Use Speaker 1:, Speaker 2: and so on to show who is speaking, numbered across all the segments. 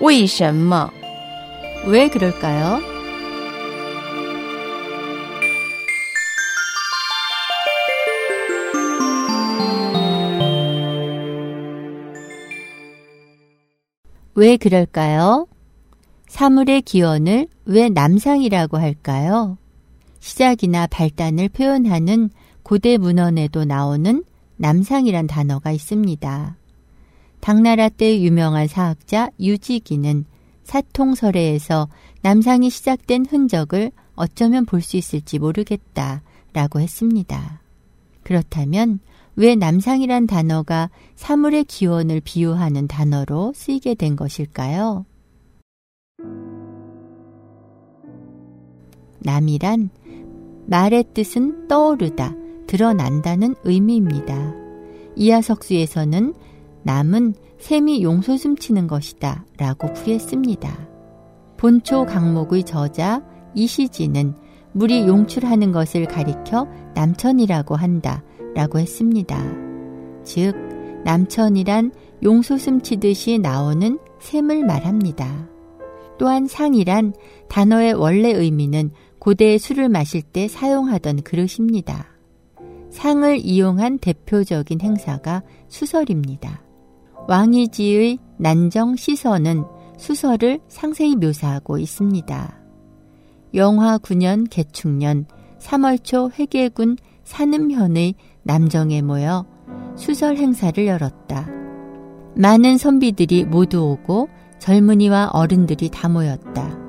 Speaker 1: 为什么?
Speaker 2: 왜 그럴까요? 왜 그럴까요? 사물의 기원을 왜 남상이라고 할까요? 시작이나 발단을 표현하는 고대 문헌에도 나오는 남상이란 단어가 있습니다. 당나라 때 유명한 사학자 유지기는 사통설에에서 남상이 시작된 흔적을 어쩌면 볼 수 있을지 모르겠다 라고 했습니다. 그렇다면 왜 남상이란 단어가 사물의 기원을 비유하는 단어로 쓰이게 된 것일까요? 남이란 말의 뜻은 떠오르다, 드러난다는 의미입니다. 이하석수에서는 남은 샘이 용솟음 치는 것이다 라고 풀이했습니다. 본초 강목의 저자 이시지는 물이 용출하는 것을 가리켜 남천이라고 한다 라고 했습니다. 즉, 남천이란 용솟음 치듯이 나오는 샘을 말합니다. 또한 상이란 단어의 원래 의미는 고대의 술을 마실 때 사용하던 그릇입니다. 상을 이용한 대표적인 행사가 수설입니다. 왕이지의 난정 시서는 수설을 상세히 묘사하고 있습니다. 영화 9년 개축년 3월 초 회계군 산음현의 남정에 모여 수설 행사를 열었다. 많은 선비들이 모두 오고 젊은이와 어른들이 다 모였다.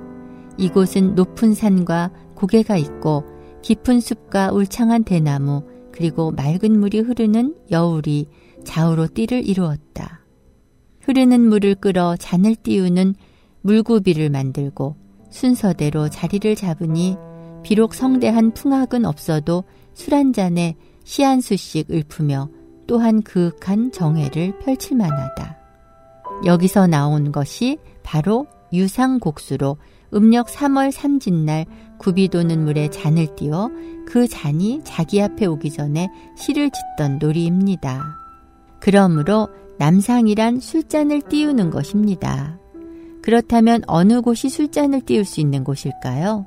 Speaker 2: 이곳은 높은 산과 고개가 있고 깊은 숲과 울창한 대나무 그리고 맑은 물이 흐르는 여울이 좌우로 띠를 이루었다. 흐르는 물을 끌어 잔을 띄우는 물구비를 만들고 순서대로 자리를 잡으니 비록 성대한 풍악은 없어도 술 한 잔에 시 한 수씩 읊으며 또한 그윽한 정회를 펼칠 만하다. 여기서 나온 것이 바로 유상곡수로 음력 3월 삼진날 굽이 도는 물에 잔을 띄워 그 잔이 자기 앞에 오기 전에 시를 짓던 놀이입니다. 그러므로 남상이란 술잔을 띄우는 것입니다. 그렇다면 어느 곳이 술잔을 띄울 수 있는 곳일까요?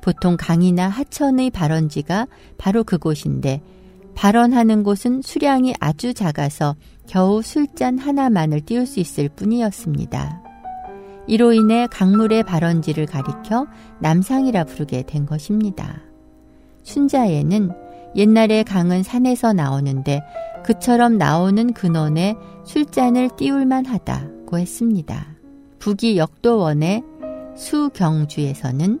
Speaker 2: 보통 강이나 하천의 발원지가 바로 그곳인데 발원하는 곳은 수량이 아주 작아서 겨우 술잔 하나만을 띄울 수 있을 뿐이었습니다. 이로 인해 강물의 발원지를 가리켜 남상이라 부르게 된 것입니다. 순자에는 옛날에 강은 산에서 나오는데 그처럼 나오는 근원에 술잔을 띄울만 하다고 했습니다. 북이 역도원의 수경주에서는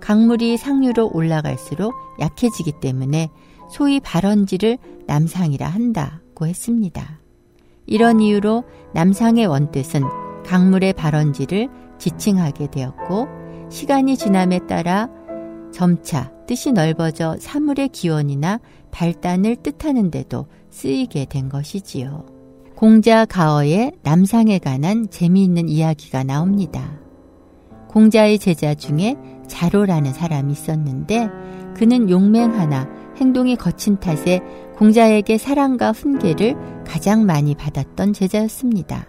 Speaker 2: 강물이 상류로 올라갈수록 약해지기 때문에 소위 발원지를 남상이라 한다고 했습니다. 이런 이유로 남상의 원뜻은 강물의 발원지를 지칭하게 되었고 시간이 지남에 따라 점차 뜻이 넓어져 사물의 기원이나 발단을 뜻하는데도 쓰이게 된 것이지요. 공자 가어의 남상에 관한 재미있는 이야기가 나옵니다. 공자의 제자 중에 자로라는 사람이 있었는데 그는 용맹하나 행동이 거친 탓에 공자에게 사랑과 훈계를 가장 많이 받았던 제자였습니다.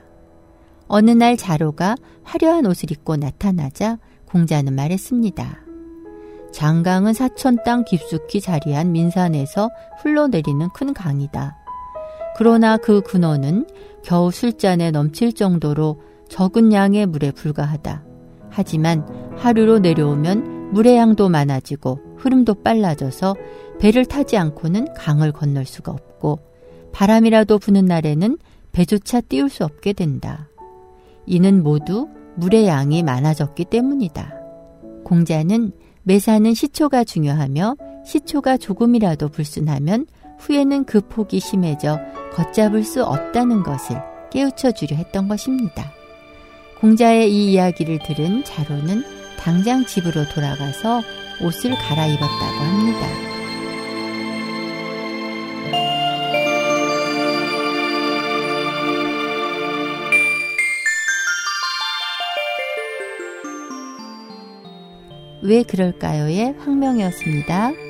Speaker 2: 어느 날 자로가 화려한 옷을 입고 나타나자 공자는 말했습니다. 장강은 사천 땅 깊숙이 자리한 민산에서 흘러내리는 큰 강이다. 그러나 그 근원은 겨우 술잔에 넘칠 정도로 적은 양의 물에 불과하다. 하지만 하루로 내려오면 물의 양도 많아지고 흐름도 빨라져서 배를 타지 않고는 강을 건널 수가 없고 바람이라도 부는 날에는 배조차 띄울 수 없게 된다. 이는 모두 물의 양이 많아졌기 때문이다. 공자는 매사는 시초가 중요하며 시초가 조금이라도 불순하면 후에는 그 폭이 심해져 걷잡을 수 없다는 것을 깨우쳐 주려 했던 것입니다. 공자의 이 이야기를 들은 자로는 당장 집으로 돌아가서 옷을 갈아입었다고 합니다. 왜 그럴까요의 황명이었습니다.